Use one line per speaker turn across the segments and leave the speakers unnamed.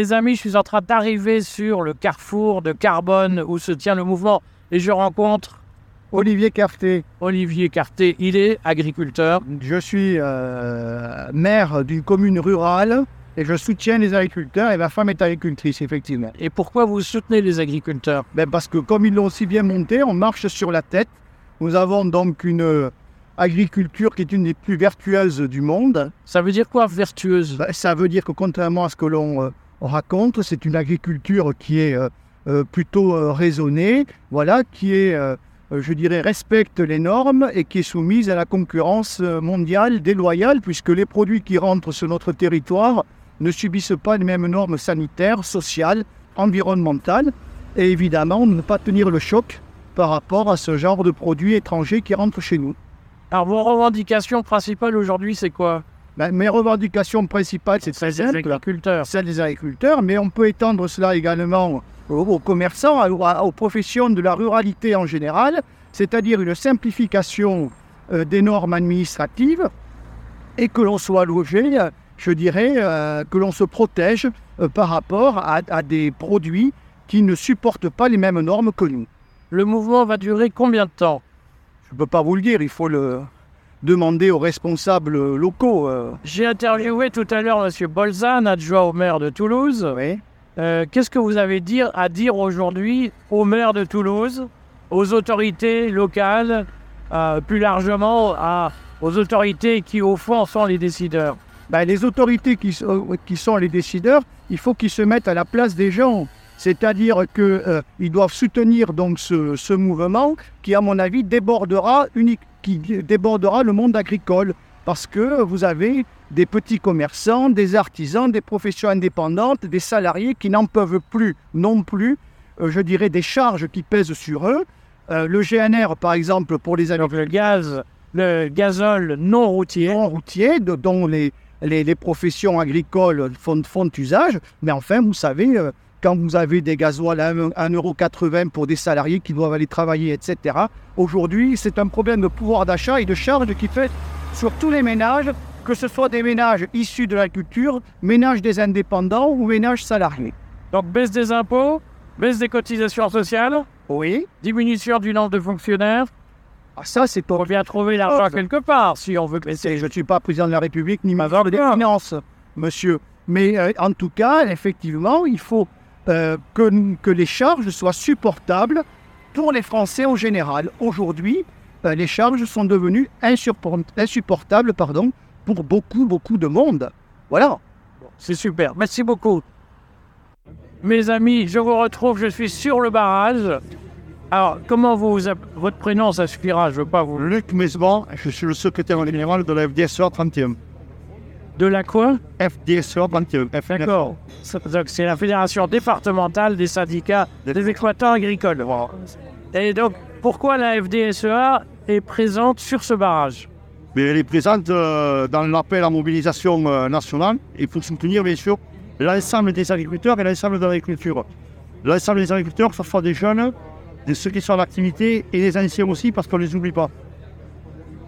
Mes amis, je suis en train d'arriver sur le carrefour de Carbone où se tient le mouvement et je rencontre
Olivier Carté.
Olivier Carté. Il est agriculteur.
Je suis euh, maire d'une commune rurale et je soutiens les agriculteurs et ma femme est agricultrice, effectivement.
Et pourquoi vous soutenez les agriculteurs?
Ben Parce que comme ils l'ont aussi bien monté, on marche sur la tête. Nous avons donc une agriculture qui est une des plus vertueuses du monde.
Ça veut dire quoi, vertueuse?
Ben, Ça veut dire que contrairement à ce que l'on euh, raconte, c'est une agriculture qui est euh, plutôt raisonnée, voilà, qui est, je dirais, respecte les normes et qui est soumise à la concurrence mondiale déloyale, puisque les produits qui rentrent sur notre territoire ne subissent pas les mêmes normes sanitaires, sociales, environnementales, et évidemment ne pas tenir le choc par rapport à ce genre de produits étrangers qui rentrent chez nous.
Alors vos revendications principales aujourd'hui, c'est quoi?
Ben, Mes revendications principales, c'est très simple.
agriculteurs.
Celles des agriculteurs, mais on peut étendre cela également aux, commerçants, aux, professions de la ruralité en général, c'est-à-dire une simplification euh, des normes administratives et que l'on soit logé je dirais, euh, que l'on se protège euh, par rapport à, des produits qui ne supportent pas les mêmes normes que nous.
Le mouvement va durer combien de temps?
Je ne peux pas vous le dire, il faut le demander aux responsables locaux. Euh.
J'ai interviewé tout à l'heure M. Bolzan, adjoint au maire de Toulouse.
Oui.
Qu'est-ce que vous avez dire, à dire aujourd'hui au maire de Toulouse, aux autorités locales, plus largement à, aux autorités qui au fond sont les décideurs?
Ben, les autorités qui, qui, sont les décideurs, il faut qu'ils se mettent à la place des gens. C'est-à-dire qu'ils euh, doivent soutenir donc ce, ce, mouvement qui, à mon avis, débordera, unique, qui débordera le monde agricole. Parce que vous avez des petits commerçants, des artisans, des professions indépendantes, des salariés qui n'en peuvent plus non plus, euh, je dirais, des charges qui pèsent sur eux. Euh, le GNR, par exemple, pour les
agriculteurs. Le gaz, le gazole non routier.
Non routier, dont les, les, professions agricoles font, font, usage. Mais enfin, vous savez, euh, quand vous avez des gasoils à 1,80€ pour des salariés qui doivent aller travailler, etc., aujourd'hui, c'est un problème de pouvoir d'achat et de charge qui fait sur tous les ménages, que ce soit des ménages issus de l'agriculture, ménages des indépendants ou ménages salariés.
Donc baisse des impôts, baisse des cotisations sociales,
oui.
diminution du nombre de fonctionnaires,
ah, ça, c'est
pour bien trouver l'argent oh, quelque part, si on veut
baisser. Je ne suis pas président de la République ni major des finances, monsieur. Mais euh, en tout cas, effectivement, il faut euh, que, que, les charges soient supportables pour les Français en général. Aujourd'hui, euh, les charges sont devenues insupportables pardon, pour beaucoup, beaucoup de monde. Voilà.
C'est super. Merci beaucoup. Mes amis, je vous retrouve, je suis sur le barrage. Alors, comment vous, votre prénom, ça suffira, je veux pas vous...
Luc Mesban, je suis le secrétaire général de la FDSE 31.
De la quoi?
FDSE 31.
D'accord. C'est la Fédération départementale des syndicats des exploitants agricoles. Et donc, pourquoi la FDSEA est présente sur ce barrage?
Mais Elle est présente euh, dans l'appel à mobilisation euh, nationale. Il faut soutenir, bien sûr, l'ensemble des agriculteurs et l'ensemble de l'agriculture. L'ensemble des agriculteurs, que ce soit des jeunes, de ceux qui sont en activité et les anciens aussi parce qu'on ne les oublie pas.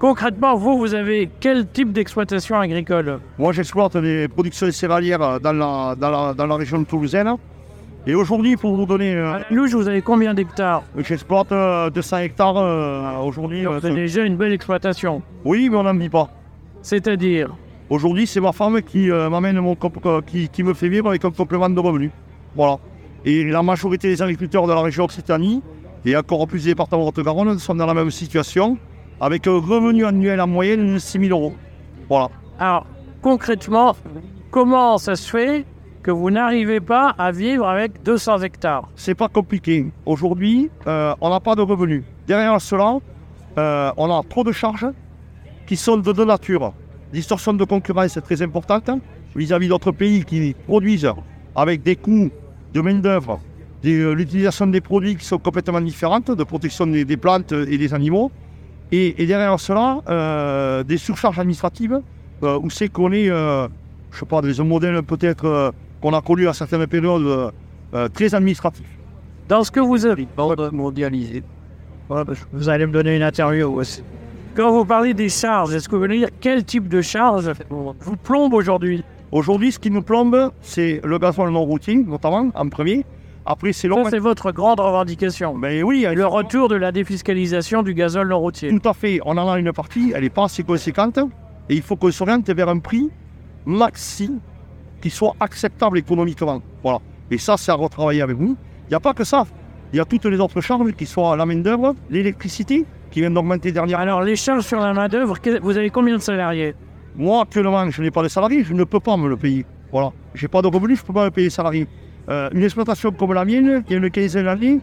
Concrètement, vous, vous avez quel type d'exploitation agricole
Moi, j'exploite des productions céréalières dans la, dans la, région de Toulousaine. Et aujourd'hui, pour vous donner...
Euh, vous avez combien d'hectares
J'exploite 200 euh, hectares euh, aujourd'hui.
C'est euh, déjà une belle exploitation.
Oui, mais on n'en vit pas.
C'est-à-dire
Aujourd'hui, c'est ma femme qui m'amène mon qui, qui me fait vivre avec un complément de revenus. Voilà. Et la majorité des agriculteurs de la région Occitanie et encore plus, les départements de Haute-Garonne sont dans la même situation, avec un revenu annuel en moyenne de 6 000 euros. Voilà.
Alors, concrètement, comment ça se fait que vous n'arrivez pas à vivre avec 200 hectares?
C'est pas compliqué. Aujourd'hui, euh, on n'a pas de revenus. Derrière cela, euh, on a trop de charges qui sont de deux natures. Distorsion de concurrence est très importante vis-à-vis d'autres pays qui produisent avec des coûts de main-d'œuvre euh, l'utilisation des produits qui sont complètement différentes, de protection des, plantes et des animaux. Et, derrière cela, euh, des surcharges administratives, euh, où c'est qu'on est, je je sais pas, des modèles peut-être qu'on a connus à certaines périodes très administratifs.
Dans ce que vous avez mondialisé, vous allez me donner une interview aussi. Quand vous parlez des charges, est-ce que vous voulez dire quel type de charge vous plombe aujourd'hui?
Aujourd'hui, ce qui nous plombe, c'est le gasoil non routier, notamment, en premier. Après, c'est
Ça,
long.
c'est votre grande revendication.
Ben oui,
Le retour de la défiscalisation du gazole non routier.
Tout à fait. On en a une partie, elle n'est pas assez conséquente. Et il faut qu'on s'oriente vers un prix maxi qui soit acceptable économiquement. Voilà. Et ça, c'est à retravailler avec vous. Il n'y a pas que ça. Il y a toutes les autres charges qui sont la main-d'œuvre, l'électricité qui vient d'augmenter dernièrement.
Alors, les charges sur la main-d'œuvre, vous avez combien de salariés?
Moi, actuellement, je n'ai pas de salarié, je ne peux pas me le payer. Voilà. Je n'ai pas de revenus, je ne peux pas me payer salarié. Euh, une exploitation comme la mienne, qui a une quinzaine d'années,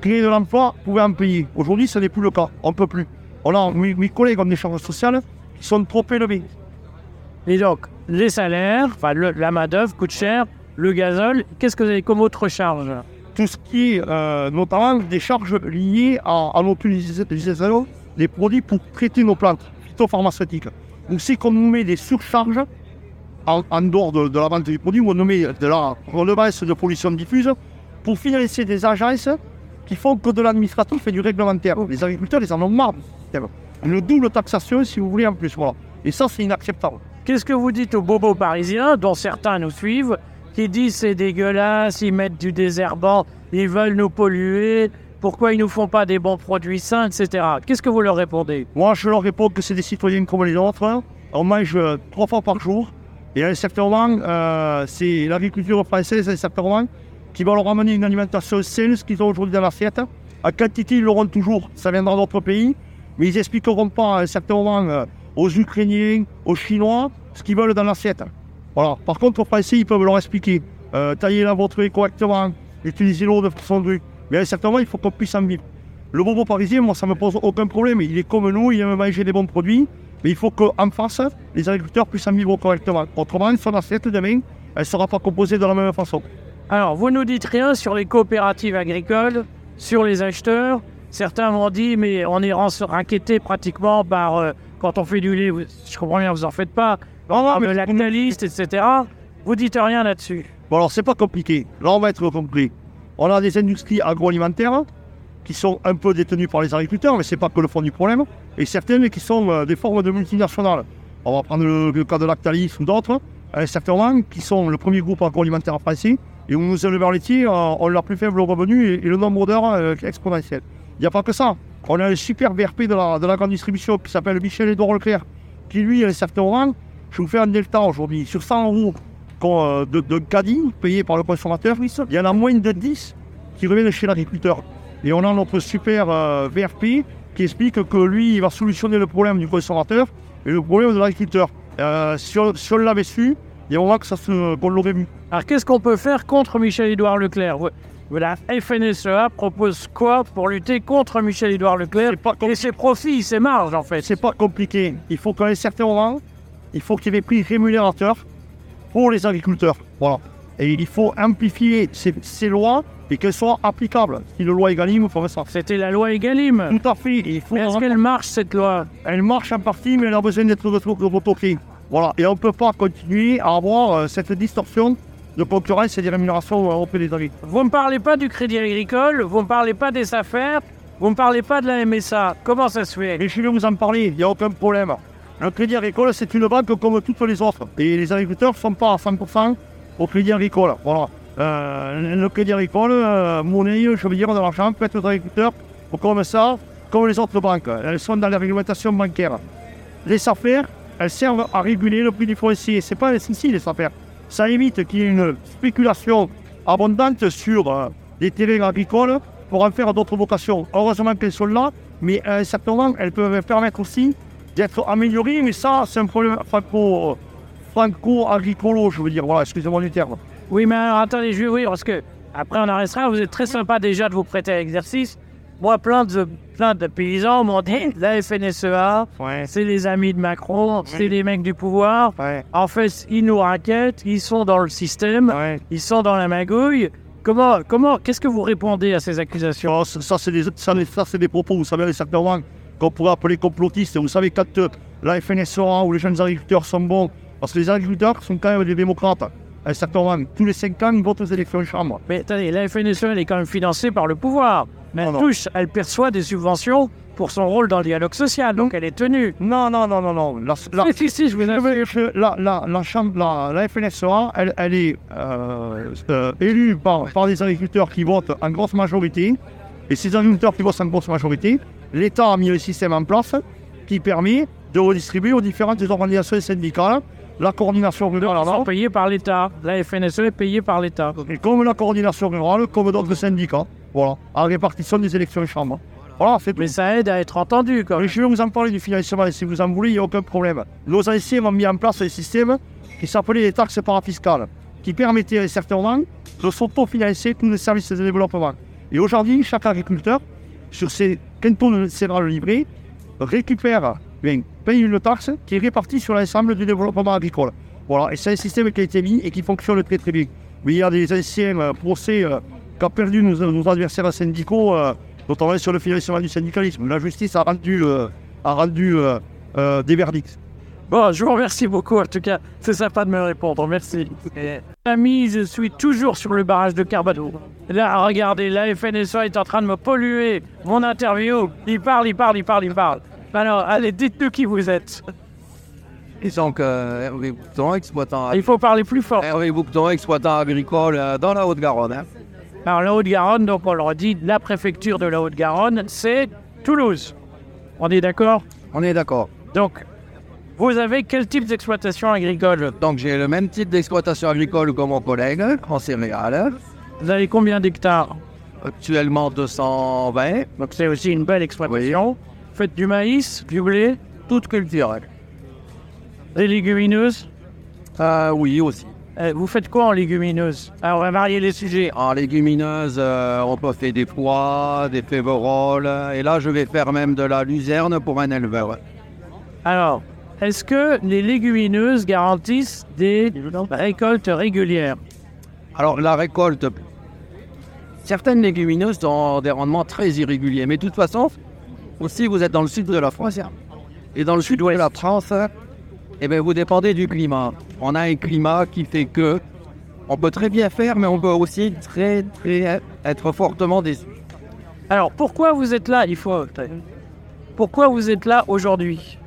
créer de l'emploi, pouvait en payer. Aujourd'hui, ce n'est plus le cas. On ne peut plus. On a, mes, mes collègues ont des charges sociales qui sont trop élevées.
Et donc, les salaires, enfin, le- la main-d'œuvre coûte cher, le gazole, qu'est-ce que vous avez comme autre charge?
Tout ce qui est euh, notamment des charges liées à, à notre utilisation des produits pour traiter nos plantes phytopharmaceutiques. Donc, c'est qu'on nous met des surcharges en, en dehors de, de la vente du produit, où on met de la redevance de pollution diffuse pour financer des agences qui font que de l'administratif et du réglementaire. Les agriculteurs, ils en ont marre. Une double taxation, si vous voulez, en plus. Voilà. Et ça, c'est inacceptable.
Qu'est-ce que vous dites aux bobos parisiens, dont certains nous suivent, qui disent c'est dégueulasse, ils mettent du désherbant, ils veulent nous polluer, pourquoi ils nous font pas des bons produits sains, etc. Qu'est-ce que vous leur répondez?
Moi, je leur réponds que c'est des citoyens comme les autres. hein. On mange euh, trois fois par jour. Et un certain moment, euh, c'est l'agriculture française, un certain moment, qui va leur amener une alimentation saine, ce qu'ils ont aujourd'hui dans l'assiette. À quantité, ils l'auront toujours. Ça viendra d'autres pays. Mais ils n'expliqueront pas à un certain moment aux Ukrainiens, aux Chinois, ce qu'ils veulent dans l'assiette. Voilà. Par contre, aux Français, ils peuvent leur expliquer. Euh, tailler la vôtre correctement, utiliser l'eau de façon due. Mais à un certain moment, il faut qu'on puisse en vivre. Le bobo parisien, moi, ça me pose aucun problème. Il est comme nous, il aime manger des bons produits. Mais il faut qu'en face, les agriculteurs puissent en vivre correctement. Autrement, son assiette demain, elle ne sera pas composée de la même façon.
Alors, vous nous dites rien sur les coopératives agricoles, sur les acheteurs. Certains m'ont dit, mais on est inquiété pratiquement par euh, quand on fait du lait. vous- je comprends bien, vous en faites pas.
Non, non, mais
lactaliste, etc. Vous dites rien là-dessus.
Bon, alors, c'est pas compliqué. Là, on va être complet. On a des industries agroalimentaires qui sont un peu détenues par les agriculteurs, mais c'est pas que le fond du problème. Et certaines qui sont euh, des formes de multinationales. On va prendre le, le cas de Lactalis ou d'autres, à un certain moment, qui sont le premier groupe agroalimentaire français, et où nos éleveurs laitiers euh, ont leur plus faible revenu et, et le nombre d'heures euh, exponentiel. Il n'y a pas que ça. On a un super VRP de la, de la grande distribution qui s'appelle Michel-Édouard Leclerc, qui lui, à un certain moment, je vous fais un delta aujourd'hui, sur 100 euros de, de caddie payé par le consommateur, il y en a moins de 10 qui reviennent chez l'agriculteur. Et on a notre super euh, VRP qui explique que lui, il va solutionner le problème du consommateur et le problème de l'agriculteur. Euh, si on, si on l'avait su, il y a un moment que ça se, qu'on l'aurait vu.
Alors, qu'est-ce qu'on peut faire contre Michel-Édouard Leclerc? La FNSEA propose quoi pour lutter contre Michel-Édouard Leclerc
pas,
et ses profits, ses marges, en fait?
C'est pas compliqué. Il faut qu'à un certain moment, il faut qu'il y ait des prix rémunérateurs pour les agriculteurs. Voilà. Et il faut amplifier ces, ces lois et qu'elles soient applicables. Si la loi Egalim, il faut faire ça.
C'était la loi Egalim.
Tout à fait. Il faut
est-ce qu'elle marche, cette loi?
Elle marche en partie, mais elle a besoin d'être retoquée. Voilà. Et on ne peut pas continuer à avoir euh, cette distorsion de concurrence et des rémunérations euh, auprès des agriculteurs.
Vous ne me parlez pas du crédit agricole, vous ne me parlez pas des affaires, vous ne me parlez pas de la MSA. Comment ça se fait?
Mais je vais vous en parler, il n'y a aucun problème. Le crédit agricole, c'est une banque comme toutes les autres. Et les agriculteurs ne sont pas à 100% au crédit agricole. Voilà. Euh, le crédit agricole, euh, monnaie, je veux dire, de l'argent, peut être aux agriculteurs, comme ça, comme les autres banques. Elles sont dans la réglementation bancaire. Les affaires, elles servent à réguler le prix du foncier. Ce n'est pas ici, les affaires. Ça évite qu'il y ait une spéculation abondante sur euh, des terrains agricoles pour en faire d'autres vocations. Heureusement qu'elles sont là, mais à un certain moment, elles peuvent permettre aussi d'être améliorées. Mais ça, c'est un problème franco, franco-agricolo, je veux dire. Voilà, excusez-moi du terme.
Oui, mais alors attendez, je vais ouvrir parce que après on arrêtera. Vous êtes très sympa déjà de vous prêter à l'exercice. Moi, plein de, plein de paysans m'ont dit la FNSEA,
Ouais.
c'est les amis de Macron, c'est les mecs du pouvoir.
Ouais,
En fait, ils nous raquettent, ils sont dans le système,
ouais.
ils sont dans la magouille. Comment, comment, qu'est-ce que vous répondez à ces accusations?
Ça, ça, c'est des, ça, ça, c'est des propos, vous savez, à un certain moment, qu'on pourrait appeler complotistes. Vous savez, quand euh, la FNSEA ou les jeunes agriculteurs sont bons, parce que les agriculteurs sont quand même des démocrates. À un certain moment, tous les 5 ans, ils votent aux élections chambre.
Mais attendez, la FNSEA, elle est quand même financée par le pouvoir. Mais
Non,
elle
non.
touche, elle perçoit des subventions pour son rôle dans le dialogue social, donc elle est tenue.
Non, non, non, non, non. La, la-
Si, si, si, je vous
Je la, la, la, chambre, la, la FNSEA, elle, elle est euh, euh, élue par, par des agriculteurs qui votent en grosse majorité. Et ces agriculteurs qui votent en grosse majorité, l'État a mis un système en place qui permet de redistribuer aux différentes organisations syndicales la coordination rurale.
Ils sont payés par l'État. La FNSE est payée par l'État.
Et comme la coordination rurale, comme d'autres syndicats. Voilà, la répartition des élections chambres. Voilà, c'est tout.
Mais ça aide à être entendu, quand
Mais
même.
je vais vous en parler du financement, et si vous en voulez, il n'y a aucun problème. Nos anciens ont mis en place un système qui s'appelait les taxes parafiscales, qui permettait à certains moments de s'autofinancer tous les services de développement. Et aujourd'hui, chaque agriculteur, sur ses cantons de céréales livrées, récupère, bien, paye une taxe qui est répartie sur l'ensemble du développement agricole. Voilà, et c'est un système qui a été mis et qui fonctionne très très bien. Mais il y a des anciens euh, procès euh, qu'a perdu nos, adversaires syndicaux, euh, notamment sur le financement du syndicalisme. La justice a rendu, euh, a rendu euh, des verdicts.
Bon, je vous remercie beaucoup. En tout cas, c'est sympa de me répondre. Merci. Ami, je suis toujours sur le barrage de Carbado. Là, regardez, la FNSA est en train de me polluer mon interview. Il parle, il parle, il parle, il parle. Alors, allez, dites-nous qui vous êtes.
Et donc, euh, Hervé Boucton, exploitant,
Il faut parler plus fort.
Hervé Boucton, exploitant agricole euh, dans la Haute-Garonne. hein.
Alors, la Haute-Garonne, donc on le redit, la préfecture de la Haute-Garonne, c'est Toulouse. On est d'accord?
On est d'accord.
Donc, vous avez quel type d'exploitation agricole?
Donc, j'ai le même type d'exploitation agricole que mon collègue en céréales.
Vous avez combien d'hectares?
Actuellement 220,
Donc, c'est aussi une belle exploitation. Faites du maïs, du blé,
toute culture.
des légumineuses.
Euh, oui, aussi.
Euh, vous faites quoi en légumineuses? Alors, on va varier les sujets.
En légumineuses, euh, on peut faire des pois, des féveroles. Et là, je vais faire même de la luzerne pour un éleveur.
Alors, est-ce que les légumineuses garantissent des récoltes régulières?
Alors, la récolte, certaines légumineuses ont des rendements très irréguliers. Mais de toute façon, aussi, vous êtes dans le sud de la France. Et dans le sud de la France, eh bien, vous dépendez du climat. On a un climat qui fait que on peut très bien faire, mais on peut aussi très, très être fortement déçu.
Alors, pourquoi vous êtes là Il faut. Pourquoi vous êtes là aujourd'hui?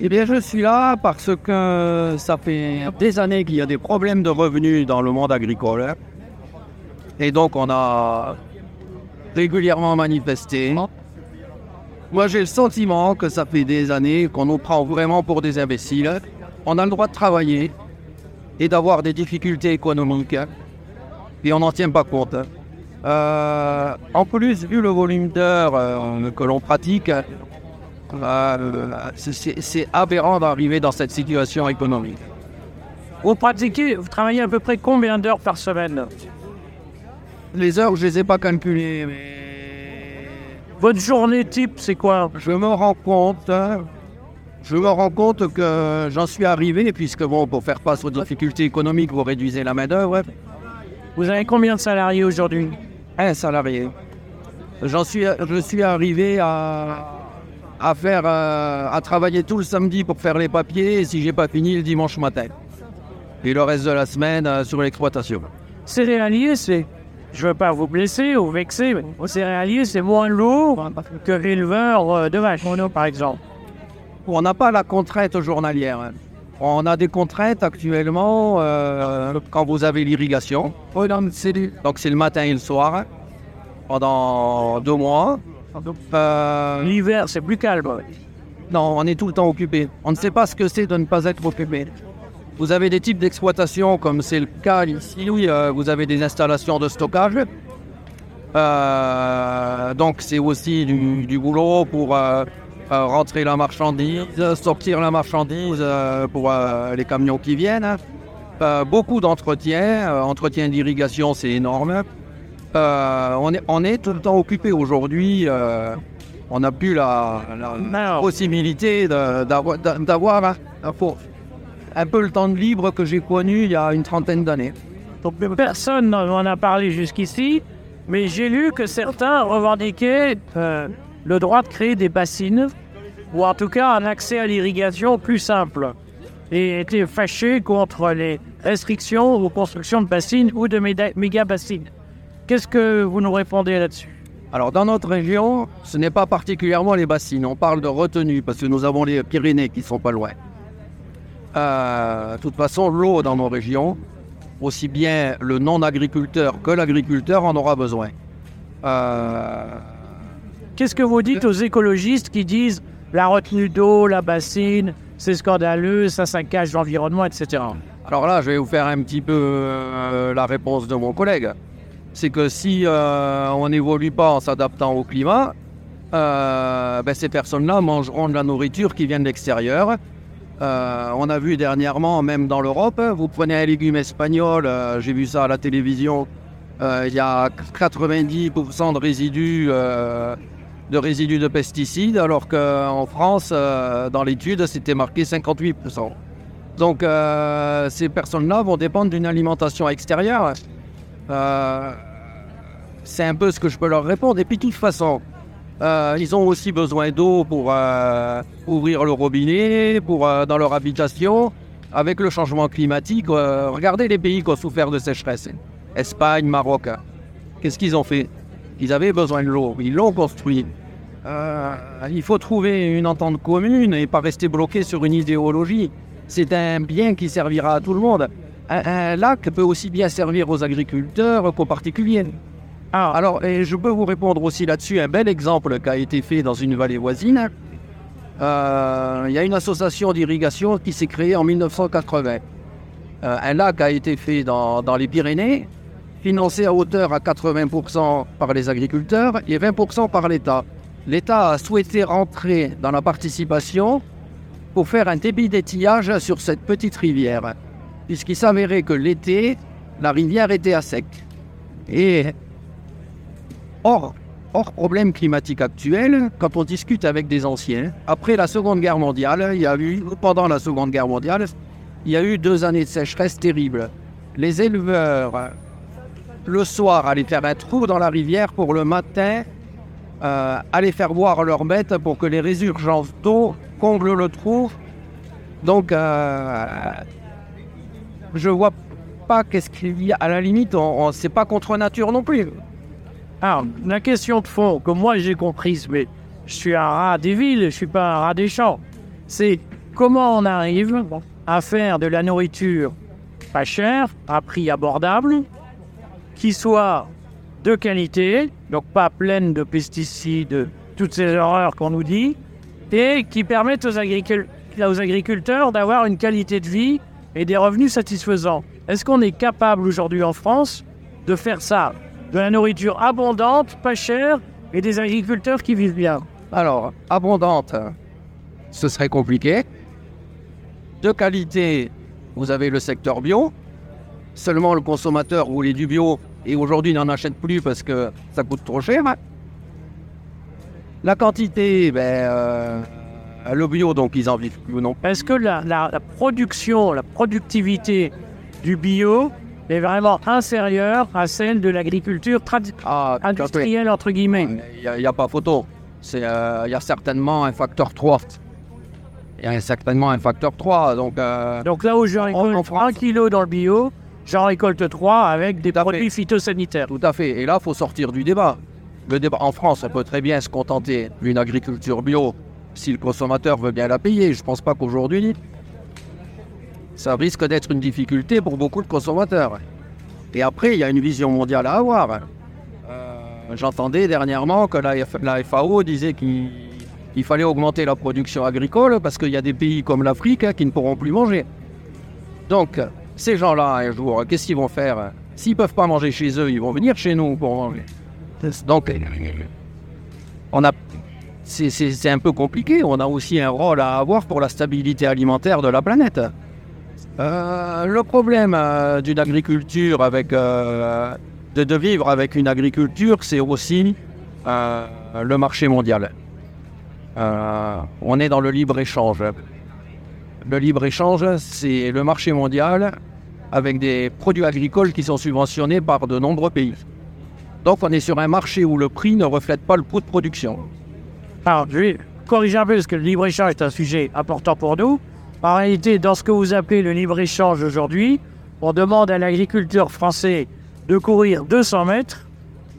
Eh bien, je suis là parce que ça fait des années qu'il y a des problèmes de revenus dans le monde agricole. Et donc, on a régulièrement manifesté. Moi, j'ai le sentiment que ça fait des années qu'on nous prend vraiment pour des imbéciles. On a le droit de travailler et d'avoir des difficultés économiques. Et on n'en tient pas compte. Euh, en plus, vu le volume d'heures euh, que l'on pratique, euh, c'est- aberrant d'arriver dans cette situation économique.
Vous pratiquez, vous travaillez à peu près combien d'heures par semaine?
Les heures, je les ai pas calculées, mais
Votre journée type, c'est quoi
je me rends compte, hein, je me rends compte que j'en suis arrivé, puisque bon, pour faire face aux difficultés économiques, vous réduisez la main d'œuvre.
Vous avez combien de salariés aujourd'hui?
Un salarié. J'en suis, je suis arrivé à, à faire, euh, à travailler tout le samedi pour faire les papiers, et si j'ai pas fini le dimanche matin. Et le reste de la semaine euh, sur l'exploitation.
Céréalier, c'est. Je veux pas vous blesser ou vexer, mais au céréalier, c'est moins lourd que éleveur euh, de vaches, mono, par exemple.
On n'a pas la contrainte journalière. hein. On a des contraintes actuellement euh, quand vous avez l'irrigation. Donc c'est le matin et le soir pendant deux mois. Euh,
L'hiver, c'est plus calme.
non, on est tout le temps occupé. On ne sait pas ce que c'est de ne pas être occupé. Vous avez des types d'exploitation comme c'est le cas ici. Oui, euh, vous avez des installations de stockage. Euh, donc c'est aussi du, du boulot pour euh, rentrer la marchandise, sortir la marchandise pour les camions qui viennent. Beaucoup d'entretien, entretien d'irrigation c'est énorme. On, est, on est tout le temps occupé aujourd'hui. on n'a plus la, la possibilité d'avoir d'avoir un, peu- le temps de libre que j'ai connu il y a une trentaine d'années.
personne n'en a parlé jusqu'ici, mais j'ai lu que certains revendiquaient euh, le droit de créer des bassines, ou en tout cas un accès à l'irrigation plus simple, et étaient fâchés contre les restrictions aux constructions de bassines ou de méga-bassines. Qu'est-ce que vous nous répondez là-dessus?
Alors dans notre région, ce n'est pas particulièrement les bassines. On parle de retenue parce que nous avons les Pyrénées qui sont pas loin. Euh, de toute façon, l'eau dans nos régions, aussi bien le non-agriculteur que l'agriculteur en aura besoin. Euh,
Qu'est-ce que vous dites aux écologistes qui disent la retenue d'eau, la bassine, c'est scandaleux, ça saccage l'environnement, etc.
Alors là, je vais vous faire un petit peu euh, la réponse de mon collègue. C'est que si euh, on n'évolue pas en s'adaptant au climat, euh, ben, ces personnes-là mangeront de la nourriture qui vient de l'extérieur. Euh, on a vu dernièrement, même dans l'Europe, vous prenez un légume espagnol, euh, j'ai vu ça à la télévision, euh, il y a 90% de résidus, de résidus de pesticides, alors qu'en France, dans l'étude, c'était marqué 58%. Donc ces personnes-là vont dépendre d'une alimentation extérieure. C'est un peu ce que je peux leur répondre. Et puis de toute façon, euh, ils ont aussi besoin d'eau pour euh, ouvrir le robinet, pour, euh, dans leur habitation. Avec le changement climatique, regardez les pays qui ont souffert de sécheresse. Espagne, Maroc. Qu'est-ce qu'ils ont fait? Ils avaient besoin de l'eau, ils l'ont construit. Il faut trouver une entente commune et pas rester bloqué sur une idéologie. C'est un bien qui servira à tout le monde. Un lac peut aussi bien servir aux agriculteurs qu'aux particuliers.
Ah,
Alors, je peux vous répondre aussi là-dessus, un bel exemple qui a été fait dans une vallée voisine. Euh, Il y a une association d'irrigation qui s'est créée en 1980. Euh, un lac a été fait dans, les Pyrénées, financé à hauteur à 80% par les agriculteurs et 20% par l'État. L'État a souhaité rentrer dans la participation pour faire un débit d'étillage sur cette petite rivière, puisqu'il s'avérait que l'été, la rivière était à sec. Or, hors problème climatique actuel, quand on discute avec des anciens, après la Seconde Guerre mondiale, il y a eu, pendant la Seconde Guerre mondiale, il y a eu deux années de sécheresse terribles. Les éleveurs, le soir, allaient faire un trou dans la rivière pour le matin euh, aller faire boire leurs bêtes pour que les résurgences d'eau comblent le trou. Donc, euh, je vois pas qu'est-ce qu'il y a. À la limite, on, on- c'est pas contre nature non plus.
Alors, la question de fond que moi j'ai comprise, mais je suis un rat des villes, je suis pas un rat des champs, c'est comment on arrive à faire de la nourriture pas chère, à prix abordable, qui soit de qualité, donc pas pleine de pesticides, toutes ces horreurs qu'on nous dit, et qui permettent aux agriculteurs d'avoir une qualité de vie et des revenus satisfaisants. Est-ce qu'on est capable aujourd'hui en France de faire ça? De la nourriture abondante, pas chère, et des agriculteurs qui vivent bien
Alors, abondante, ce serait compliqué. De qualité, vous avez le secteur bio. Seulement le consommateur voulait du bio et aujourd'hui n'en achète plus parce que ça coûte trop cher. La quantité, ben, euh, le bio, donc ils en vivent plus non.
Est-ce que la, la- la production, la productivité du bio est vraiment inférieure à celle de l'agriculture
Ah,
industrielle, entre guillemets
Il n'y a, pas photo. Euh, Il y a certainement un facteur 3. Il y a certainement un facteur 3. Donc, euh,
Donc là où je récolte
en France.
1 kg dans le bio, j'en récolte 3 avec des
fait.
produits phytosanitaires.
Tout à fait. Et là, il faut sortir du débat. Le débat en France, on peut très bien se contenter d'une agriculture bio si le consommateur veut bien la payer. Je ne pense pas qu'aujourd'hui, ça risque d'être une difficulté pour beaucoup de consommateurs. Et après, il y a une vision mondiale à avoir. Euh, J'entendais dernièrement que la, FAO disait qu'il il fallait augmenter la production agricole parce qu'il y a des pays comme l'Afrique hein, qui ne pourront plus manger. Donc, ces gens-là, un jour, qu'est-ce qu'ils vont faire? S'ils ne peuvent pas manger chez eux, ils vont venir chez nous pour manger. Donc, on a, c'est un peu compliqué. On a aussi un rôle à avoir pour la stabilité alimentaire de la planète. Euh, le problème euh, d'une agriculture avec euh, de, vivre avec une agriculture, c'est aussi le marché mondial. On est dans le libre échange. Le libre échange, c'est le marché mondial avec des produits agricoles qui sont subventionnés par de nombreux pays. Donc on est sur un marché où le prix ne reflète pas le coût de production.
Alors, je vais corriger un peu parce que le libre-échange est un sujet important pour nous. En réalité, dans ce que vous appelez le libre-échange aujourd'hui, on demande à l'agriculteur français de courir 200 mètres.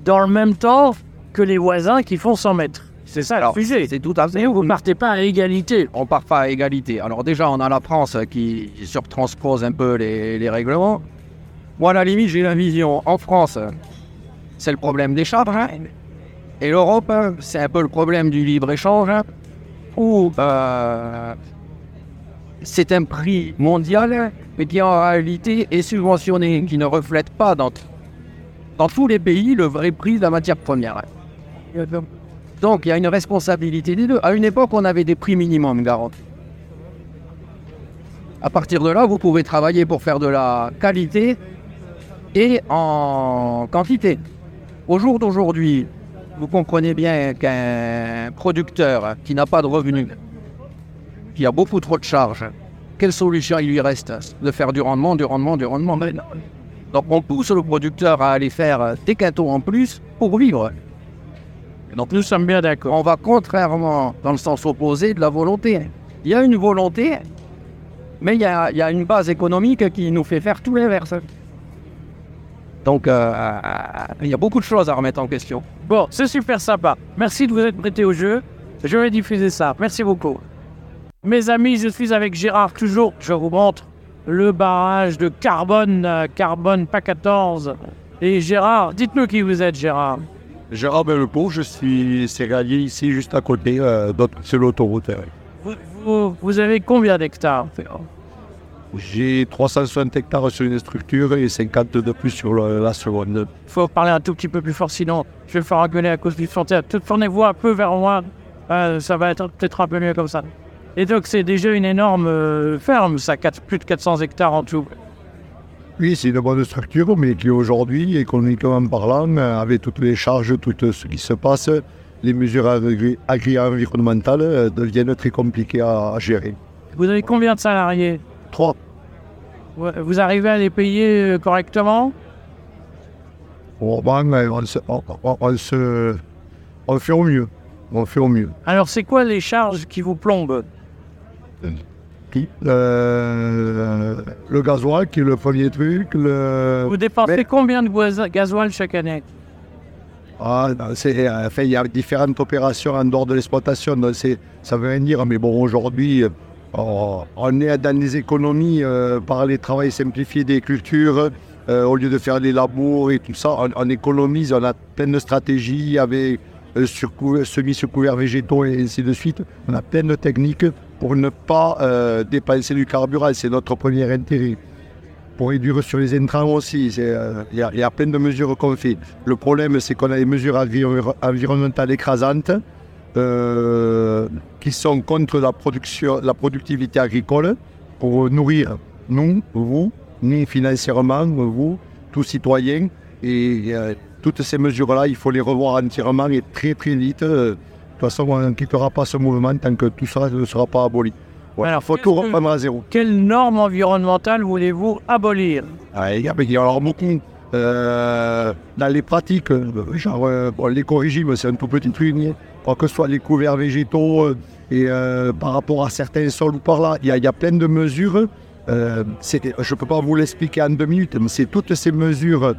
Dans le même temps, que les voisins qui font 100 mètres. C'est ça
Alors,
le sujet.
C'est tout à fait.
Vous ne partez pas à égalité.
on part pas à égalité. Alors déjà, on a la France qui surtranspose un peu les, les règlements. Moi, à la limite, j'ai la vision. En France, c'est le problème des charbres. hein. Et l'Europe, c'est un peu le problème du libre-échange. hein, Où euh, c'est un prix mondial, mais qui en réalité est subventionné, qui ne reflète pas dans, tous les pays le vrai prix de la matière première. Donc il y a une responsabilité des deux. À une époque, on avait des prix minimums garantis. À partir de là, vous pouvez travailler pour faire de la qualité et en quantité. Au jour d'aujourd'hui, vous comprenez bien qu'un producteur qui n'a pas de revenus, qui a beaucoup trop de charges, quelle solution il lui reste De faire du rendement, du rendement, du rendement. Donc on pousse le producteur à aller faire des quintaux en plus pour vivre.
Donc nous sommes bien d'accord.
On va contrairement dans le sens opposé de la volonté. Il y a une volonté, mais il y a, il y une base économique qui nous fait faire tout l'inverse. Donc euh, il y a beaucoup de choses à remettre en question.
Bon, c'est super sympa. Merci de vous être prêté au jeu. Je vais diffuser ça. Merci beaucoup. Mes amis, je suis avec Gérard toujours. Je vous montre le barrage de carbone, euh, carbone pas 14. Et Gérard, dites-nous qui vous êtes, Gérard.
Gérard Bellepot, je suis céréalier ici, juste à côté, euh, d'autre- sur l'autoroute. ouais.
Vous, vous- vous avez combien d'hectares
J'ai 360 hectares sur une structure et 50 de plus sur le- la seconde.
Il faut parler un tout petit peu plus fort, sinon je vais me faire engueuler à cause du son. Tournez-vous un peu vers moi. Euh, ça va être peut-être un peu mieux comme ça. Et donc, c'est déjà une énorme euh, ferme, ça, plus de 400 hectares en tout.
Oui, c'est une bonne structure, mais qui aujourd'hui, économiquement parlant, avec toutes les charges, tout ce qui se passe, les mesures agri- agri-environnementales euh, deviennent très compliquées à, à gérer.
Vous avez combien de salariés?
Trois.
Vous arrivez à les payer euh, correctement?
Bon, ben, on, se, on- on- on se- on fait au mieux. On fait au mieux.
Alors, c'est quoi les charges qui vous plombent?
Qui Euh, le gasoil, qui est le premier truc. Le...
Vous dépensez
mais-
combien de gasoil chaque année
Ah, c'est, euh, enfin, il y a différentes opérations en dehors de l'exploitation, c'est, ça veut rien dire, mais bon, aujourd'hui, euh, on est dans les économies euh, par les travaux simplifiés des cultures, euh, au lieu de faire des labours et tout ça, on, on économise, on a plein de stratégies avec euh, sur cou- semis sur couverts végétaux et ainsi de suite. On a plein de techniques pour ne pas euh, dépenser du carburant, c'est notre premier intérêt pour réduire sur les intrants aussi. euh, Il y, a- plein de mesures qu'on fait. Le problème, c'est qu'on a des mesures enviro- environnementales écrasantes euh, qui sont contre la, production, la productivité agricole pour nourrir nous, vous, ni financièrement, vous, tous citoyens. Et toutes ces mesures-là, il faut les revoir entièrement et très très vite. De toute façon, on ne quittera pas ce mouvement tant que tout ça ne sera pas aboli. Il
Alors,
faut tout reprendre à zéro.
Quelles normes environnementales voulez-vous abolir?
Ah, il y a il y en a beaucoup. Euh, dans les pratiques, euh, genre euh, bon, l'éco-régime, c'est un tout petit truc, quoi que ce soit les couverts végétaux euh, et par rapport à certains sols ou par là, il y, y a plein de mesures. Je ne peux pas vous l'expliquer en deux minutes, mais c'est toutes ces mesures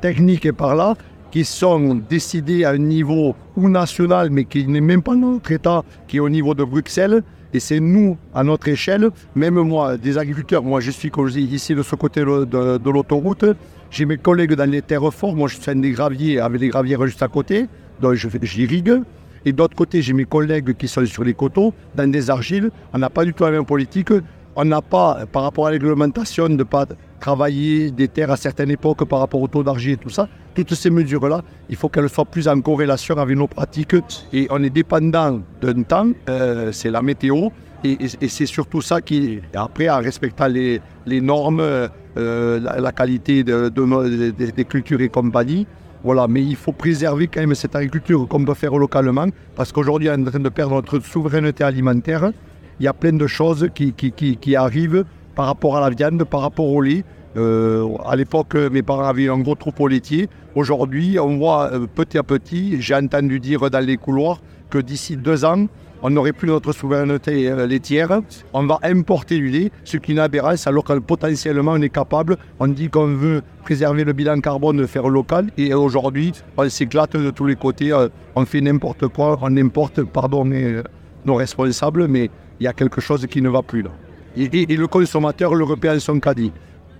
techniques et par là qui sont décidées à un niveau ou national, mais qui n'est même pas notre État, qui est au niveau de Bruxelles. Et c'est nous, à notre échelle, même moi, des agriculteurs, moi je suis comme je dis, ici de ce côté de, l'autoroute, j'ai mes collègues dans les terres fortes, moi je fais des graviers avec des gravières juste à côté, donc j'irrigue. Et d'autre côté, j'ai mes collègues qui sont sur les coteaux, dans des argiles. On n'a pas du tout la même politique. On n'a pas, par rapport à la de ne pas travailler des terres à certaines époques par rapport au taux d'argile et tout ça. Toutes ces mesures-là, il faut qu'elles soient plus en corrélation avec nos pratiques. Et on est dépendant d'un temps, euh, c'est la météo. Et, c'est surtout ça qui, après, en respectant les, normes, euh, la, qualité des cultures et compagnie, voilà, mais il faut préserver quand même cette agriculture qu'on peut faire localement, parce qu'aujourd'hui, on est en train de perdre notre souveraineté alimentaire. Il y a plein de choses qui, arrivent par rapport à la viande, par rapport au lait. Euh, à l'époque, mes parents avaient un gros troupeau laitier. Aujourd'hui, on voit euh, petit à petit, j'ai entendu dire dans les couloirs que d'ici deux ans, on n'aurait plus notre souveraineté euh, laitière, on va importer du lait, ce qui est une alors que potentiellement on est capable, on dit qu'on veut préserver le bilan carbone, faire local, et aujourd'hui on s'éclate de tous les côtés, on fait n'importe quoi, on importe, pardon, nos responsables, mais il y a quelque chose qui ne va plus là. Et, et- et le consommateur le repère en son caddie.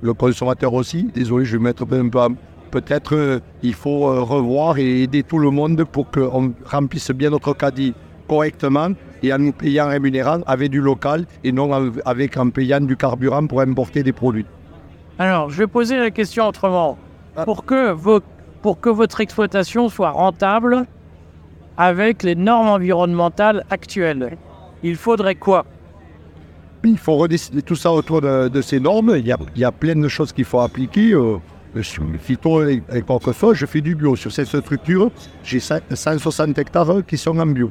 Le consommateur aussi, désolé, je vais mettre un peu. Peut-être euh, il faut euh, revoir et aider tout le monde pour qu'on remplisse bien notre caddie correctement et en nous payant rémunérant avec du local et non av- avec en payant du carburant pour importer des produits.
Alors, je vais poser la question autrement.
Ah.
Pour que, vos- pour que votre exploitation soit rentable avec les normes environnementales actuelles, il faudrait quoi?
Il faut redécider tout ça autour de, de ces normes. Il y, a, il y a plein de choses qu'il faut appliquer. euh, sur le phyto et, et quoi que ce soit, je fais du bio. Sur cette structure, j'ai cent- 160 hectares qui sont en bio.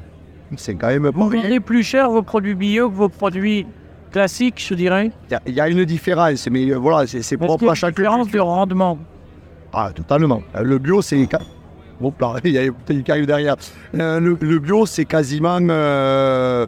C'est quand même pas
Vous vendez plus cher vos produits bio que vos produits classiques, je dirais?
Il y a- Il y, a une différence, mais euh, voilà, c'est propre
a
à
une
chaque
différence de rendement.
Ah, totalement. Euh, Le bio, c'est. Bon, il y a une qui arrive derrière. Euh, le, le bio, c'est quasiment. euh, euh,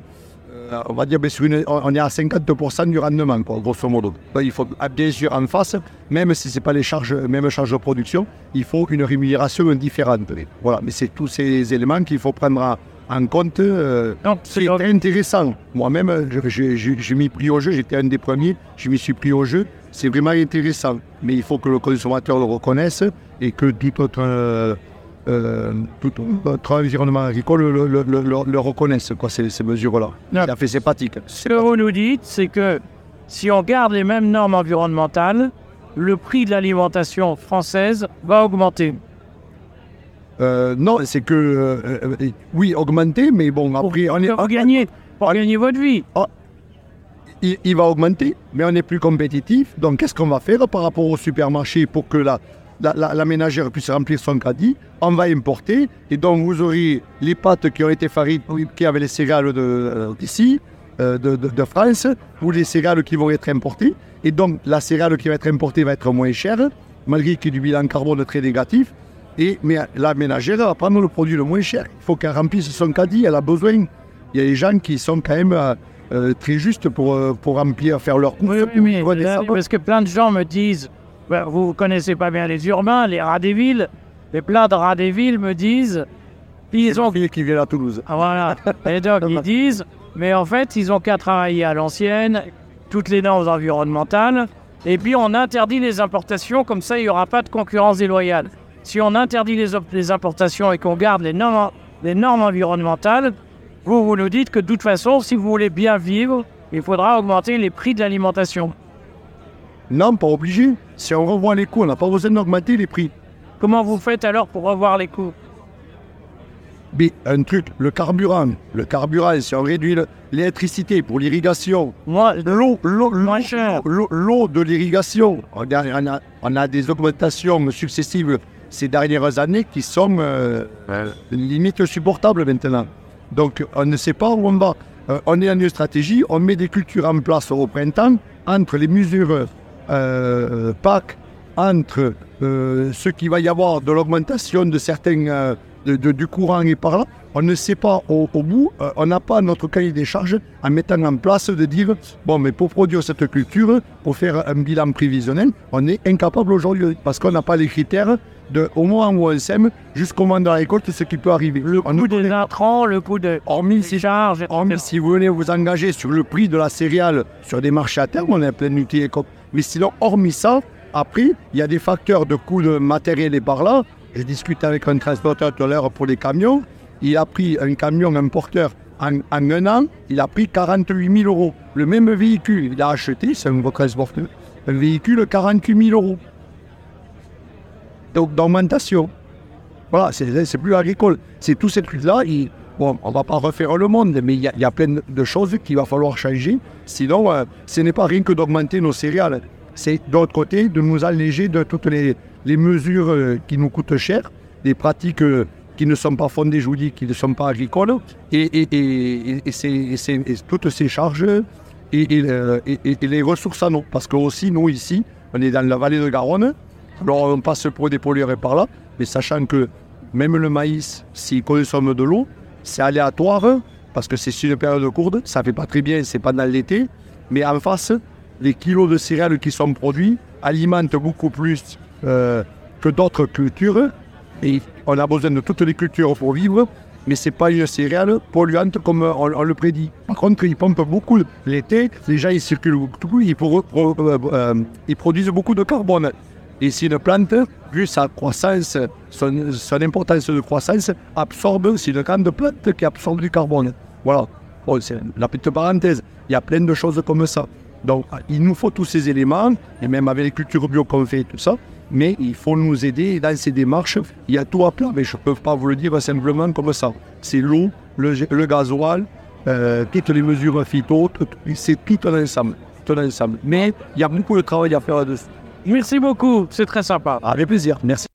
on va dire, ben, sur une- on est à 50% du rendement, quoi, grosso modo. Ben, Il faut, ah, bien sûr, en face, même si ce n'est pas les charges, mêmes charges de production, il faut une rémunération différente. Voilà, mais c'est tous ces éléments qu'il faut prendre en, compte. euh, c'est intéressant. Moi-même, je m'y pris au jeu, j'étais un des premiers, je m'y suis pris au jeu. C'est vraiment intéressant. Mais il faut que le consommateur le reconnaisse et que tout notre, euh, euh, tout notre environnement agricole le, le- le- le- le reconnaisse, quoi, ces, ces mesures-là.
Non.
Ça fait.
Ce que vous nous dites, c'est que si on garde les mêmes normes environnementales, le prix de l'alimentation française va augmenter.
Euh, non, c'est que, euh, euh, oui, augmenter, mais bon, après, on est,
Pour gagner, pour gagner votre vie.
il, il va augmenter, mais on est plus compétitif. Donc, qu'est-ce qu'on va faire par rapport au supermarché pour que la, la, la- la ménagère puisse remplir son caddie On va importer. Et donc, vous aurez les pâtes qui ont été fabriquées avec les céréales de- euh, d'ici, euh, de, de- de France, ou les céréales qui vont être importées. Et donc, la céréale qui va être importée va être moins chère, malgré qu'il y ait du bilan carbone très négatif. Et, mais la ménagère va prendre le produit le moins cher. Il faut qu'elle remplisse son caddie, elle a besoin. Il y a des gens qui sont quand même euh, euh, très justes pour, pour remplir, faire leur.
Oui, oui,
redescendre.
là, parce que plein de gens me disent, vous ne connaissez pas bien les urbains, les rats des villes, mais plein de rats des villes me disent, ils ont...
qui vient à Toulouse.
Ah, Voilà, et donc ils disent, mais en fait, ils ont qu'à travailler à l'ancienne, toutes les normes environnementales, et puis on interdit les importations, comme ça il n'y aura pas de concurrence déloyale. Si on interdit les, les importations et qu'on garde les normes, les normes environnementales, vous, vous nous dites que de toute façon, si vous voulez bien vivre, il faudra augmenter les prix de l'alimentation.
Non, pas obligé. Si on revoit les coûts, on n'a pas besoin d'augmenter les prix.
Comment vous faites alors pour revoir les coûts?
Mais un truc, le carburant. Le carburant, si on réduit le- l'électricité pour l'irrigation, l'eau, l'eau, l'eau,
Moins cher.
l'eau- l'eau de l'irrigation, on a, on a- on a des augmentations successives ces dernières années qui sont euh, limite supportables maintenant. Donc on ne sait pas où on va. Euh, on est en une stratégie, on met des cultures en place au printemps entre les mesures euh, PAC, entre euh, ce qu'il va y avoir de l'augmentation de certains euh, de- de- du courant et par là. On ne sait pas au, au bout, euh, on n'a pas notre cahier des charges en mettant en place de dire bon, mais pour produire cette culture, pour faire un bilan prévisionnel, on est incapable aujourd'hui parce qu'on n'a pas les critères de au moment où on sème jusqu'au moment de la récolte, ce qui peut arriver.
le coût des intrants, le coût de
Hormis si,
charges,
hormis si vous venez vous engager sur le prix de la céréale sur des marchés à terme, on est en plein outil éco. Mais sinon, hormis ça, après, il y a des facteurs de coût de matériel et par là. J'ai discuté avec un transporteur tout à l'heure pour les camions. Il a pris un camion, un porteur, en, un an, il a pris 48 000 euros. Le même véhicule, il a acheté, c'est un transporteur, un véhicule 48 000 euros. Donc d'augmentation. Voilà, c'est plus agricole. C'est tous ces trucs-là. Bon, on va pas refaire le monde, mais il y, a- plein de choses qu'il va falloir changer. Sinon, euh, ce n'est pas rien que d'augmenter nos céréales. C'est d'autre côté de nous alléger de toutes les, mesures euh, qui nous coûtent cher, des pratiques euh, qui ne sont pas fondées, je vous dis, qui ne sont pas agricoles, et, et, et- et- toutes ces charges et, les ressources en eau. Parce que aussi, nous, ici, on est dans la vallée de Garonne, alors on passe pour des pollueurs par là, mais sachant que même le maïs, s'il consomme de l'eau, c'est aléatoire parce que c'est une période courte, ça fait pas très bien, c'est pas dans l'été, mais en face, les kilos de céréales qui sont produits alimentent beaucoup plus euh, que d'autres cultures, et on a besoin de toutes les cultures pour vivre, mais c'est pas une céréale polluante comme on, le prédit. Par contre, ils pompent beaucoup l'été, les gens ils circulent beaucoup, ils, euh, euh, ils produisent beaucoup de carbone. Et c'est une plante, vu sa croissance, son, son importance de croissance, absorbe, c'est une grande plante qui absorbe du carbone. Voilà. C'est la petite parenthèse. Il y a plein de choses comme ça. Donc, il nous faut tous ces éléments, et même avec les cultures bio qu'on fait, tout ça. Mais il faut nous aider dans ces démarches. Il y a tout à plat, mais je ne peux pas vous le dire simplement comme ça. C'est l'eau, le, le gasoil, euh, toutes les mesures phyto, c'est tout un ensemble. Tout. Mais il y a beaucoup de travail à faire là-dessus.
Merci beaucoup, c'est très sympa.
Avec plaisir, merci.